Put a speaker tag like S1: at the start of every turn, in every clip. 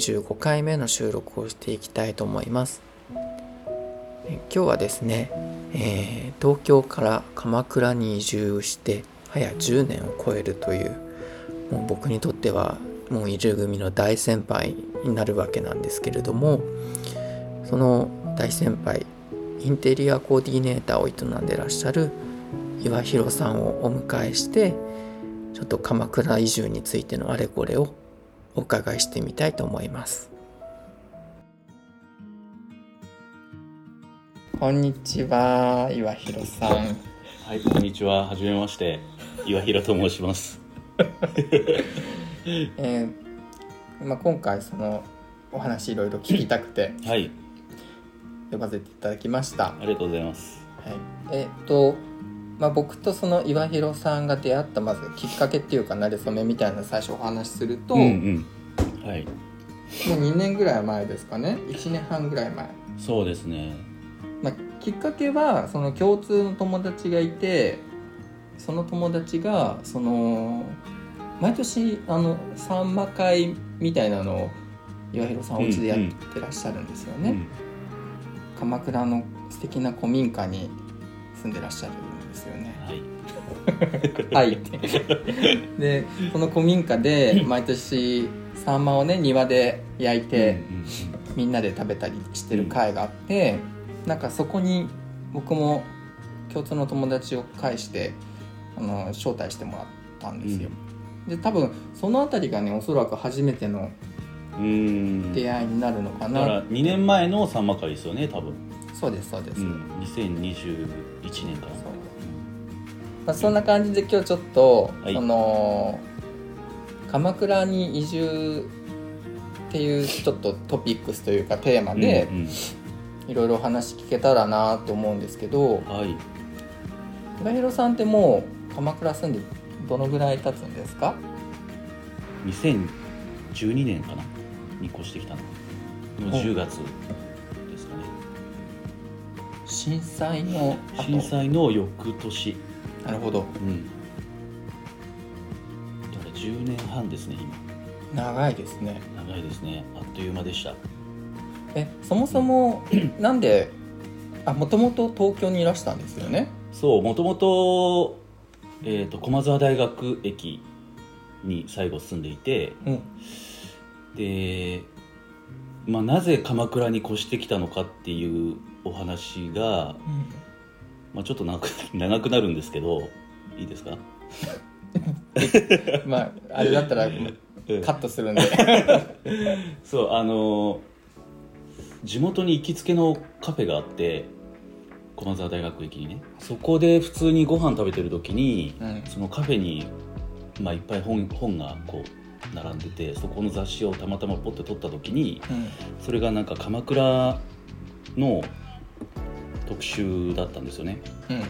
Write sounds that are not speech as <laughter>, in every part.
S1: 25回目の収録をしていきたいと思います。今日はですね、えー東京から鎌倉に移住して早10年を超えるというもう僕にとってはもう移住組の大先輩になるわけなんですけれどもその大先輩インテリアコーディネーターを営んでらっしゃる岩弘さんをお迎えしてちょっと鎌倉移住についてのあれこれをお伺いしてみたいと思いますこんにちは岩弘さん
S2: はい、こんにちは。はじめまして。岩平と申します。<laughs>
S1: えーまあ、今回そのお話いろいろ聞きたくて
S2: はい、
S1: 呼ばせていただきました
S2: ありがとうございます。
S1: はい、えっ、と、まあ、僕とその岩弘さんが出会ったまずきっかけっていうか馴れ初めみたいな最初お話しすると、
S2: うんうん。はい、
S1: もう2年ぐらい前ですかね。1年半ぐらい前、
S2: そうですね。
S1: まあ、きっかけはその共通の友達がいてその友達がその毎年あのさんま会みたいなのを岩弘さんお家でやってらっしゃるんですよね、
S2: うん、
S1: 鎌倉の素敵な古民家に住んでらっしゃる。んですよね。
S2: はい、<laughs>
S1: はい。ってでその古民家で毎年サンマをね庭で焼いてみんなで食べたりしてる会があってなんかそこに僕も共通の友達を介してあの招待してもらったんですよ、で多分その辺りがねおそらく初めての。出会いになるのかな、
S2: だから2年前のさんま会ですよね、多分。
S1: そうですそうです、
S2: うん、2021年かな。
S1: まあ、そんな感じで今日ちょっと、
S2: はい。
S1: その鎌倉に移住っていうちょっとトピックスというかテーマで
S2: うん
S1: いろいろお話聞けたらなと思うんですけど
S2: うん、はい、
S1: 岩弘さんってもう鎌倉住んでどのぐらい経つんですか
S2: ？2012年かな？に越してきたの。の10月ですかね。
S1: 震災の後。
S2: 震災の翌年。
S1: なるほど
S2: うん。だから10年半ですね、今。
S1: 長いですね
S2: 長いですね。あっという間でした。
S1: えそもそもなんであもともと東京にいらしたんですよね？
S2: そうもともと,、えー、と駒沢大学駅に最後住んでいて
S1: うん
S2: で、まあ、なぜ鎌倉に越してきたのかっていうお話が、まあ、ちょっと長く長くなるんですけどいいですか？<laughs>
S1: まああれだったら <laughs> カットするんで。<laughs>
S2: そうあの地元に行きつけのカフェがあって駒沢大学駅にね。そこで普通にご飯食べてる時に、
S1: うん
S2: そのカフェに、まあ、いっぱい本本がこう並んでてそこの雑誌をたまたまポッて取った時に
S1: うん。
S2: それがなんか鎌倉の特集だったんですよね。
S1: うん。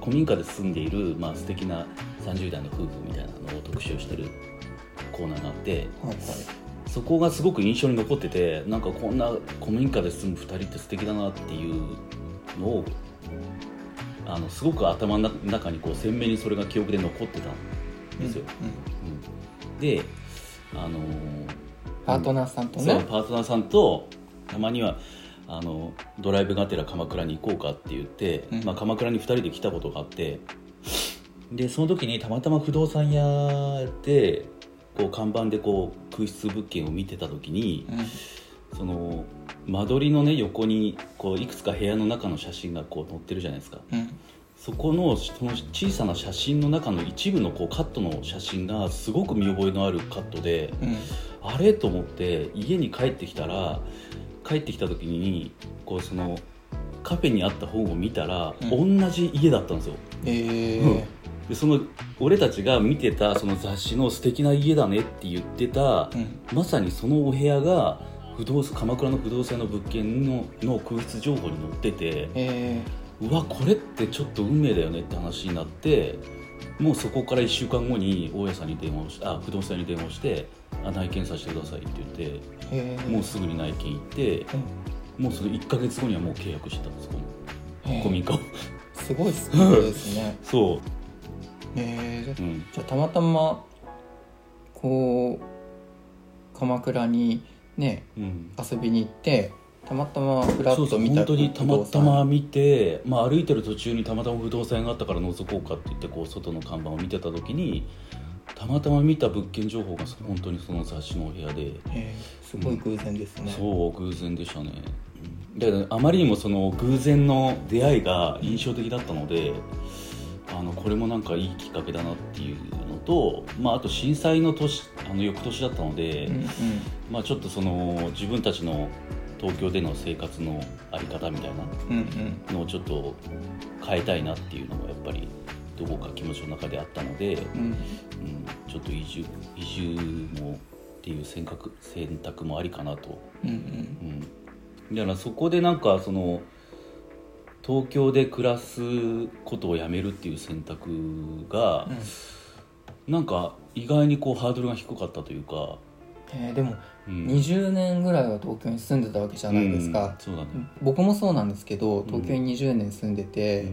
S2: 古民家で住んでいる、まあ素敵な30代の夫婦みたいなのを特集してるコーナーがあって
S1: はいはい。
S2: そこがすごく印象に残っててなんかこんな古民家で住む2人って素敵だなっていうのをあのすごく頭の中にこう鮮明にそれが記憶で残ってたんですよ、
S1: うん
S2: うんであのー
S1: パートナーさんと
S2: そう
S1: ね
S2: パートナーさんとたまにはあのドライブがてら鎌倉に行こうかって言って、
S1: うん。
S2: まあ、鎌倉に2人で来たことがあってでその時にたまたま不動産屋でこう看板でこう空室物件を見てた時に
S1: うん。
S2: その間取りのね横にこういくつか部屋の中の写真がこう載ってるじゃないですか。
S1: うん。
S2: そこのその小さな写真の中の一部のこうカットの写真がすごく見覚えのあるカットで
S1: うん。
S2: あれ？と思って家に帰ってきたら帰ってきた時にこうそのカフェにあった本を見たら、
S1: う
S2: 同じ家だったんですよ。
S1: ええ
S2: うん。でその俺たちが見てたその雑誌の素敵な家だねって言ってた、
S1: うん。
S2: まさにそのお部屋が不動産鎌倉の不動産の物件のの空室情報に載ってて
S1: え
S2: うわこれってちょっと運命だよねって話になってもうそこから1週間後に大家さんに電話をしあ不動産屋に電話をしてあ内見させてくださいって言って
S1: ええ。
S2: もうすぐに内見行ってもうその1か月後にはもう契約してたんですこの
S1: ええ。
S2: 古民家を。
S1: すごいスピードですね。<laughs>
S2: そ
S1: え。え
S2: う、うん、
S1: じゃあたまたまこう鎌倉にね
S2: うん。
S1: 遊びに行ってたまたまフラ
S2: そうそう
S1: ッと見た
S2: 本当にたまたま見て、まあ、歩いてる途中にたまたま不動産屋があったから覗こうかって言ってこう外の看板を見てた時にたまたま見た物件情報が本当にその雑誌のお部屋で、
S1: えーすごい偶然ですね、
S2: そう偶然でしたね。うん。だからあまりにもその偶然の出会いが印象的だったのであのこれもなんかいいきっかけだなっていうのと、まあ、あと震災の年あの翌年だったので、
S1: うんうん。
S2: まあ、ちょっとその自分たちの東京での生活のあり方みたいな
S1: うんうん。
S2: のをちょっと変えたいなっていうのがやっぱりどこか気持ちの中であったので、
S1: うん。
S2: うん、ちょっと移住移住もっていう選択選択もありかなと、
S1: うんうん。
S2: うん、だからそこでなんかその東京で暮らすことをやめるっていう選択が、なんか意外にこうハードルが低かったというか、
S1: えーでも
S2: うん。
S1: 20年ぐらいは東京に住んでたわけじゃないです
S2: うんうだね、
S1: 僕もそうなんですけど東京に20年住んでて、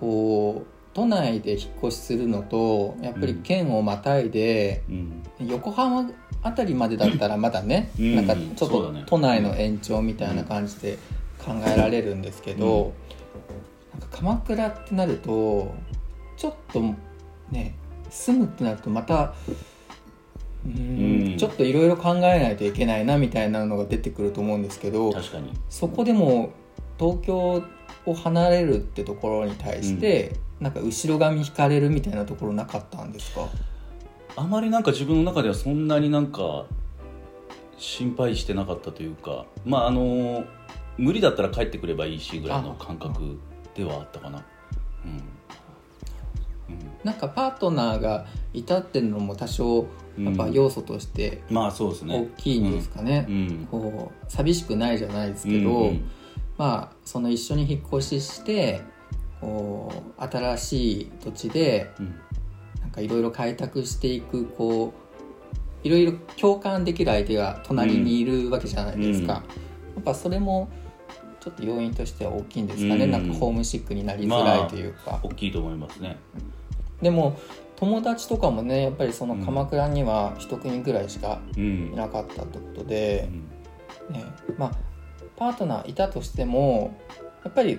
S1: こう都内で引っ越しするのとやっぱり県をまたいで、
S2: うん。
S1: 横浜あたりまでだったらまだね、
S2: うん。
S1: なんかちょっと都内の延長みたいな感じで考えられるんですけど、なんか鎌倉ってなるとちょっとね住むってなるとまたうーん。
S2: うん。
S1: ちょっといろいろ考えないといけないなみたいなのが出てくると思うんですけど
S2: 確かに。
S1: そこでも東京を離れるってところに対して、なんか後ろ髪引かれるみたいなところなかったんですか？
S2: あまりなんか自分の中ではそんなになんか心配してなかったというかまああの無理だったら帰ってくればいいしぐらいの感覚ではあったかな。うん、うん
S1: なんかパートナーがいたっていうのも多少やっぱ要素として
S2: まあそうですね。
S1: 大きいんですかね、
S2: うん。
S1: こう寂しくないじゃないですけど、まあその一緒に引っ越ししてこう新しい土地で
S2: うん。
S1: なんかいろいろ開拓していくこういろいろ共感できる相手が隣にいるわけじゃないですか、
S2: うん。
S1: やっぱそれもちょっと要因としては大きいんですかね、
S2: うん。
S1: なんかホームシックになりづらいというか、
S2: 大きいと思いますね。
S1: でも友達とかもねやっぱりその鎌倉には一組ぐらいしか
S2: うん。
S1: いなかったってことで
S2: う、ん。
S1: ね、まあパートナーいたとしてもやっぱり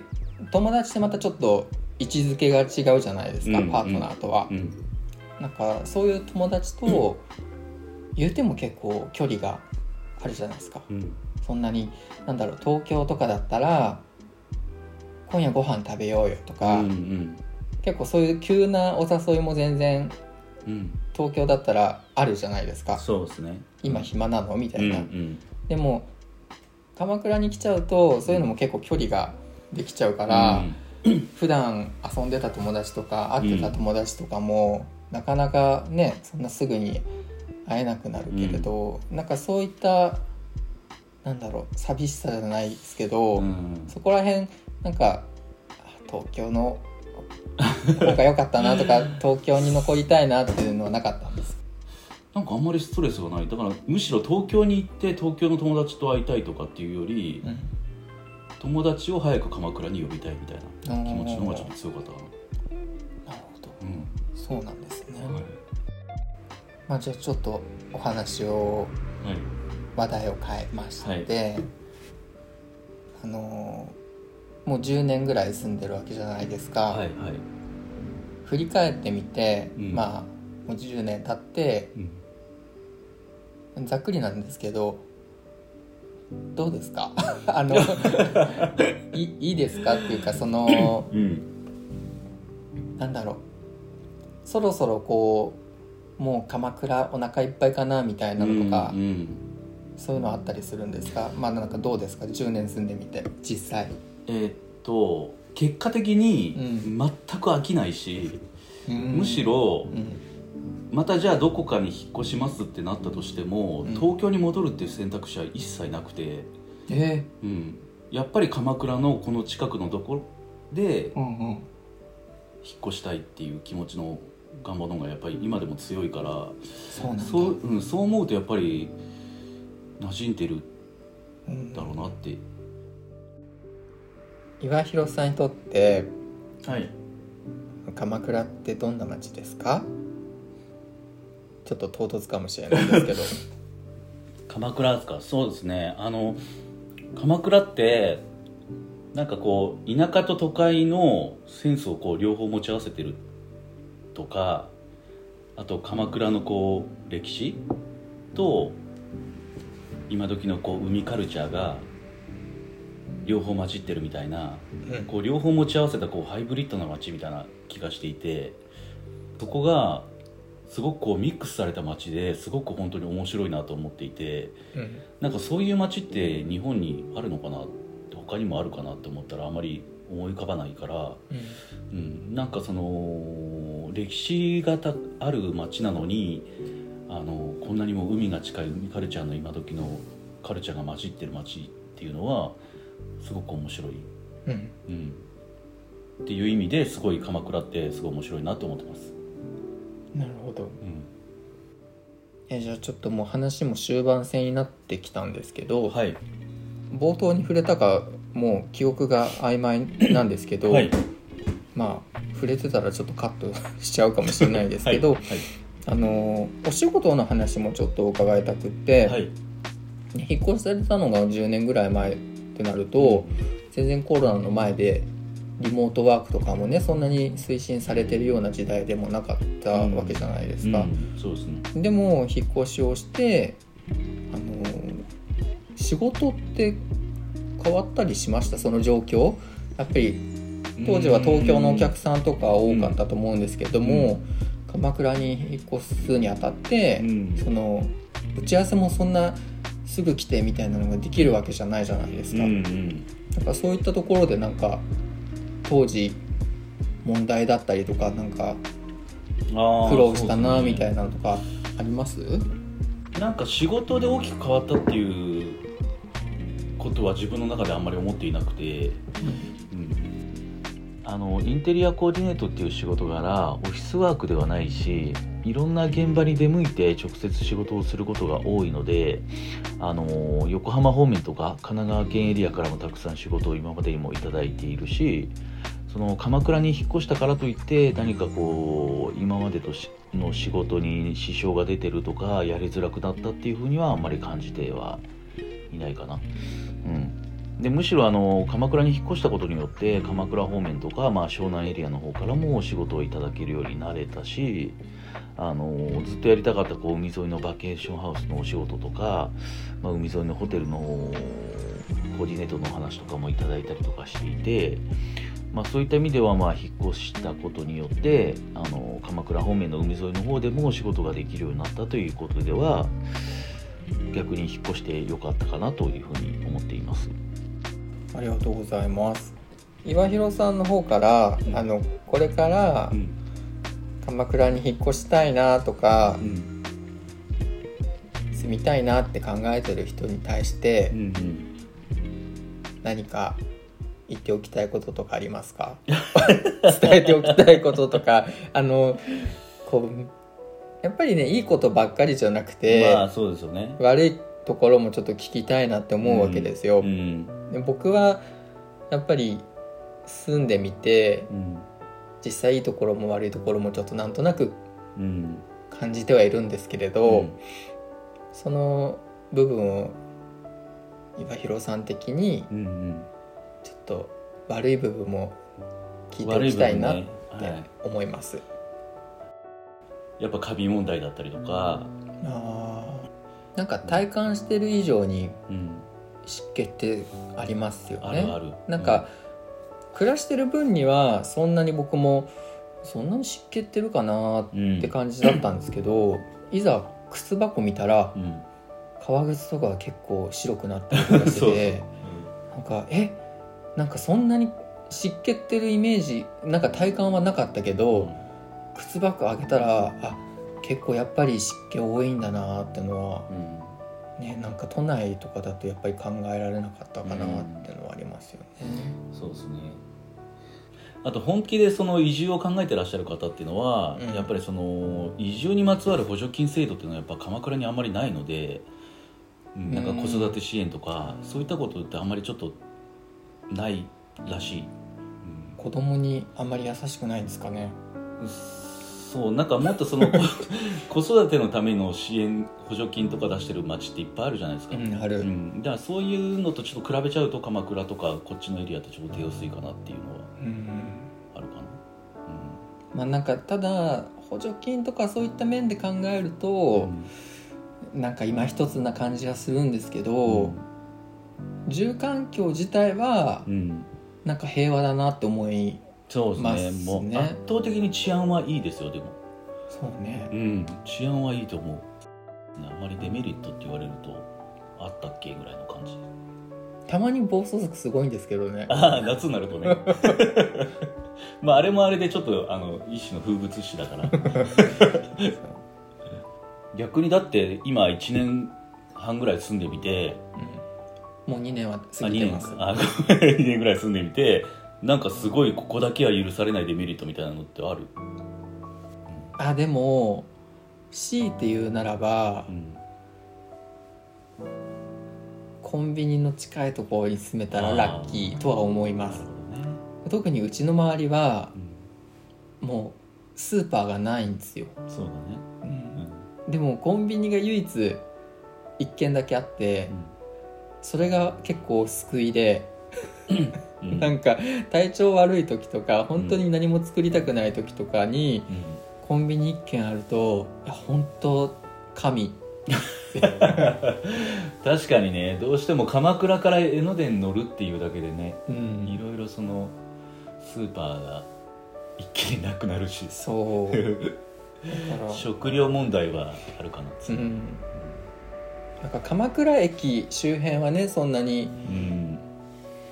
S1: 友達ってまたちょっと位置づけが違うじゃないですか、
S2: うん。
S1: パートナーとは。
S2: う。ん。
S1: なんかそういう友達と言うても結構距離があるじゃないですか。
S2: うん
S1: そんなになんだろう東京とかだったら今夜ご飯食べようよと
S2: う
S1: か、
S2: ん。
S1: 結構そういう急なお誘いも全然
S2: うん。
S1: 東京だったらあるじゃないですか。
S2: そうですね。
S1: 今暇なの？みた
S2: うん
S1: いな、
S2: うん
S1: でも鎌倉に来ちゃうとそういうのも結構距離ができちゃうから、<clears throat> 普段遊んでた友達とか会ってた友達とかも、なかなかねそんなすぐに会えなくなるけれど、なんかそういったなんだろう寂しさじゃないですけど、
S2: うん。
S1: そこら辺なんかあ東京の方が良かったなとか <laughs> 東京に残りたいなっていうのはなかったんです
S2: なんかあんまりストレスがない。だからむしろ東京に行って東京の友達と会いたいとかっていうより、
S1: うん。
S2: 友達を早く鎌倉に呼びたいみたいな気持ちの方がちょっと強かったかな。
S1: なるほど。
S2: うん。
S1: そうなんですね、
S2: はい。
S1: まあ、じゃあちょっとお話を
S2: はい
S1: 話題を変えまして、あのーもう10年ぐらい住んでるわけじゃないですか、
S2: はいはい。
S1: 振り返ってみて、
S2: うん。
S1: まあもう10年経って
S2: うん。
S1: ざっくりなんですけどどうですか？<laughs> あの <laughs> いいいですかっていうかその
S2: うん。
S1: なんだろう。そろそろこうもう鎌倉お腹いっぱいかなみたいなのとか、
S2: うんうん
S1: そういうのあったりするんですか？まあなんかどうですか？10年住んでみて実際。
S2: えーっと結果的に
S1: う
S2: 全く飽きないし、むしろ
S1: うん。
S2: またじゃあどこかに引っ越しますってなったとしても、
S1: うん。
S2: 東京に戻るっていう選択肢は一切なくて、
S1: え？
S2: うん、やっぱり鎌倉のこの近くのところで
S1: ー、うんうん。
S2: 引っ越したいっていう気持ちの願望の方がやっぱり今でも強いから
S1: そう
S2: そう,、うん、そう思うとやっぱり馴染んでる
S1: うん
S2: だろうなって、
S1: 岩広さんにとって
S2: はい。
S1: 鎌倉ってどんな街ですか？ちょっと唐突かもしれないですけど。<laughs>
S2: 鎌倉ですか？そうですね。あの鎌倉ってなんかこう田舎と都会のセンスをこう両方持ち合わせてるとかあと鎌倉のこう歴史と今時のこう海カルチャーが両方混じってるみたいな
S1: うん。
S2: こう両方持ち合わせたこうハイブリッドな街みたいな気がしていてそこがすごくこうミックスされた街ですごく本当に面白いなと思っていて
S1: うん。
S2: なんかそういう街って日本にあるのかな他にもあるかなって思ったらあまり思い浮かばないから、うん、なんかその歴史がたある街なのにあのこんなにも海が近い海カルチャーの今時のカルチャーが混じってる街っていうのはすごく面白い、
S1: うん。
S2: うん、っていう意味ですごい鎌倉ってすごい面白いなと思ってます。
S1: なるほど。
S2: うん。
S1: えじゃあちょっともう話も終盤戦になってきたんですけど、
S2: はい、
S1: 冒頭に触れたかもう記憶が曖昧なんですけど、
S2: はい。
S1: まあ触れてたらちょっとカットしちゃうかもしれないですけど、
S2: はい
S1: あのお仕事の話もちょっと伺いたくって、
S2: はい。
S1: 引っ越されたのが10年ぐらい前ってなると全然コロナの前でリモートワークとかもねそんなに推進されてるような時代でもなかったわけじゃないですか。
S2: うん。そうですね。
S1: でも引っ越しをしてあの仕事って変わったりしました？その状況？やっぱり当時は東京のお客さんとか多かったと思うんですけども、鎌倉に引っ越すにあたって、
S2: うん。
S1: その打ち合わせもそんなすぐ来てみたいなのができるわけじゃないじゃないですか。
S2: うんうん。
S1: なんかそういったところでなんか当時問題だったりとかなんか苦労したなみたいなのとかあります？
S2: なんか仕事で大きく変わったっていうことは自分の中であんまり思っていなくて、うん、あのインテリアコーディネートっていう仕事柄オフィスワークではないしいろんな現場に出向いて直接仕事をすることが多いのであの横浜方面とか神奈川県エリアからもたくさん仕事を今までにもいただいているしその鎌倉に引っ越したからといって何かこう今までとしの仕事に支障が出てるとかやりづらくなったっていうふうにはあんまり感じてはいないかな。うん、でむしろあの鎌倉に引っ越したことによって鎌倉方面とか、まあ、湘南エリアの方からもお仕事をいただけるようになれたしあのずっとやりたかったこう海沿いのバケーションハウスのお仕事とか、まあ、海沿いのホテルのコーディネートの話とかもいただいたりとかしていて。まあ、そういった意味ではまあ引っ越したことによってあの鎌倉方面の海沿いの方でもお仕事ができるようになったということでは逆に引っ越してよかったかなというふうに思っています。
S1: ありがとうございます。岩弘さんの方から、
S2: うん。
S1: あのこれから
S2: うん。
S1: 鎌倉に引っ越したいなとか
S2: うん。
S1: 住みたいなって考えてる人に対して
S2: うんうん。
S1: 何か言っておきたいこととかありますか？<laughs> 伝えておきたいこととか。あのこうやっぱりねいいことばっかりじゃなくて、
S2: まあそうですよね。
S1: 悪いところもちょっと聞きたいなって思うわけですよ。
S2: うん。
S1: で僕はやっぱり住んでみて
S2: うん。
S1: 実際いいところも悪いところもちょっとなんとなく
S2: うん。
S1: 感じてはいるんですけれど、その部分を岩弘さん的に
S2: うんうん。
S1: ちょっと悪い部分も聞いておきたいなって
S2: はい、
S1: 思います。
S2: やっぱカビ問題だったりとか、
S1: あーなんか体感してる以上に
S2: うん、
S1: 湿気ってありますよね。
S2: あるある。
S1: なんか、暮らしてる分にはそんなに僕もそんなに湿気ってるかな
S2: うん、
S1: って感じだったんですけど、いざ靴箱見たら
S2: うん、
S1: 革靴とかが結構白くなったりとかして <laughs>
S2: そう。
S1: てなんかえ？なんかそんなに湿気ってるイメージなんか体感はなかったけど、靴箱開けたらあ結構やっぱり湿気多いんだなってのは
S2: うん。
S1: ねなんか都内とかだとやっぱり考えられなかったかなっていうのはありますよね。
S2: そうですね。あと本気でその移住を考えてらっしゃる方っていうのは、
S1: うん。
S2: やっぱりその移住にまつわる補助金制度っていうのはやっぱ鎌倉にあんまりないので、うんなんか子育て支援とか、そういったことってあんまりちょっとないらしい、
S1: 子供にあんまり優しくないんですかね。
S2: うんそうなんかもっとその <laughs> 子育てのための支援補助金とか出してる町っていっぱいあるじゃないですか、
S1: うんある、
S2: うん、だからそういうのとちょっと比べちゃうと鎌倉とかこっちのエリアとちょっと手薄いかなっていうのは
S1: うん
S2: あるかな、
S1: まあなんかただ補助金とかそういった面で考える
S2: うん。
S1: と、なんか今一つな感じがするんですけど、
S2: うん。
S1: 住環境自体は
S2: うん。
S1: なんか平和だなって思い
S2: そうですね。
S1: ますね。
S2: もう圧倒的に治安はいいですよでも。
S1: そうね。
S2: うん。治安はいいと思う。あまりデメリットって言われるとあったっけぐらいの感じ。
S1: たまに暴走族すごいんですけどね。
S2: ああ夏になるとね。<laughs> まああれもあれでちょっとあの一種の風物詩だから。逆にだって今1年半ぐらい住んでみて。
S1: うん。もう2年は
S2: あ
S1: 過ぎてます。
S2: あ2年ぐらい住んでみてなんかすごいここだけは許されないデメリットみたいなのってある、
S1: あでも強いて言うならば
S2: うん、
S1: コンビニの近いところに住めたらラッキーとは思います。
S2: ね、
S1: 特にうちの周りは
S2: うん。
S1: もうスーパーがないんですよ、
S2: そうだね、うん。
S1: でもコンビニが唯一一軒だけあってそれが結構救いで <laughs>
S2: うん。<laughs>
S1: なんか体調悪い時とか本当に何も作りたくない時とかに
S2: うん。
S1: コンビニ一軒あるといや本当神。<laughs>
S2: 確かにねどうしても鎌倉から江ノ電乗るっていうだけでね
S1: う
S2: い
S1: ん
S2: ろいろそのスーパーが一気になくなるし。
S1: そう。<laughs>
S2: 食料問題はあるかな
S1: うん。なんか鎌倉駅周辺はねそんなに
S2: うん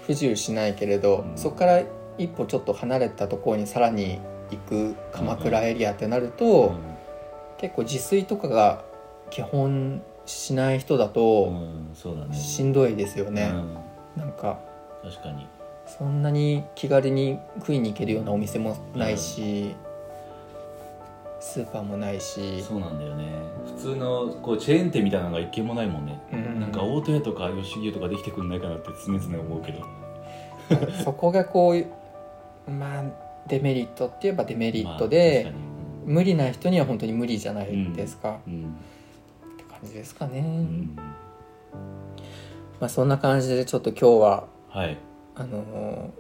S1: 不自由しないけれど、
S2: うん。
S1: そこから一歩ちょっと離れたところにさらに行く鎌倉エリアってなると、結構自炊とかが基本しない人だ
S2: う
S1: としんどいですよね、
S2: うん。
S1: なんか
S2: 確かに。
S1: そんなに気軽に食いに行けるようなお店もないし、スーパーもないし、
S2: そうなんだよね。普通のこうチェーン店みたいなのが一軒もないもんね、
S1: うん。
S2: なんか大戸屋とか吉牛とかできてくんないかなって常々思うけど。<laughs>
S1: そこがこうまあデメリットって言えばデメリットで、
S2: まあ
S1: 無理な人には本当に無理じゃないですか、
S2: に
S1: って感じですかね、
S2: うん、うん
S1: まあそんな感じでちょっと今日は
S2: はい。
S1: あの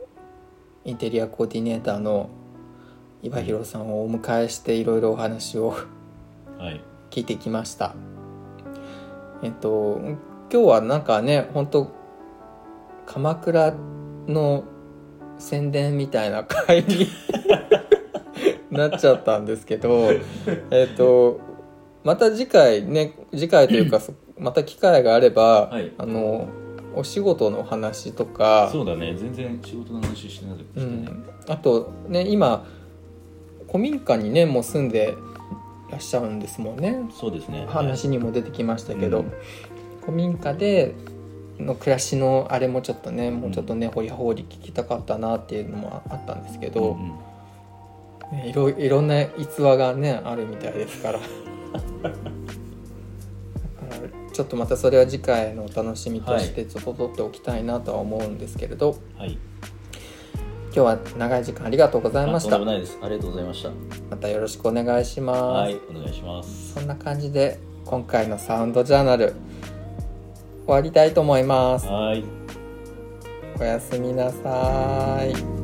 S1: インテリアコーディネーターの岩弘さんをお迎えしていろいろお話を
S2: はい。
S1: 聞いてきました。えっと今日はなんかね本当鎌倉の宣伝みたいな会に <laughs> なっちゃったんですけどえっとまた次回ね次回というかそ <clears throat> また機会があれば、
S2: はい。
S1: あのお仕事の話とか
S2: そうだね。全然仕事の話してなかった
S1: う
S2: ね、
S1: ん、あとね今古民家にねもう住んでらっしゃるんですもんね。
S2: そうですね。
S1: 話にも出てきましたけど、
S2: うん。
S1: 古民家での暮らしのあれもちょっとねもうちょっとねほりほり聞きたかったなっていうのもあったんですけど、
S2: うん
S1: ねいろいろんな逸話がねあるみたいですから。だからちょっとまたそれは次回のお楽しみとしてちょっと取っておきたいなとは思うんですけれど、
S2: はい
S1: 今日は長い時間ありがとうございました。
S2: あとんでもないです。ありがとうございました。
S1: またよろしくお願いします、
S2: はいお願いします。
S1: そんな感じで今回のサウンドジャーナル終わりたいと思います。
S2: はい。
S1: おやすみなさい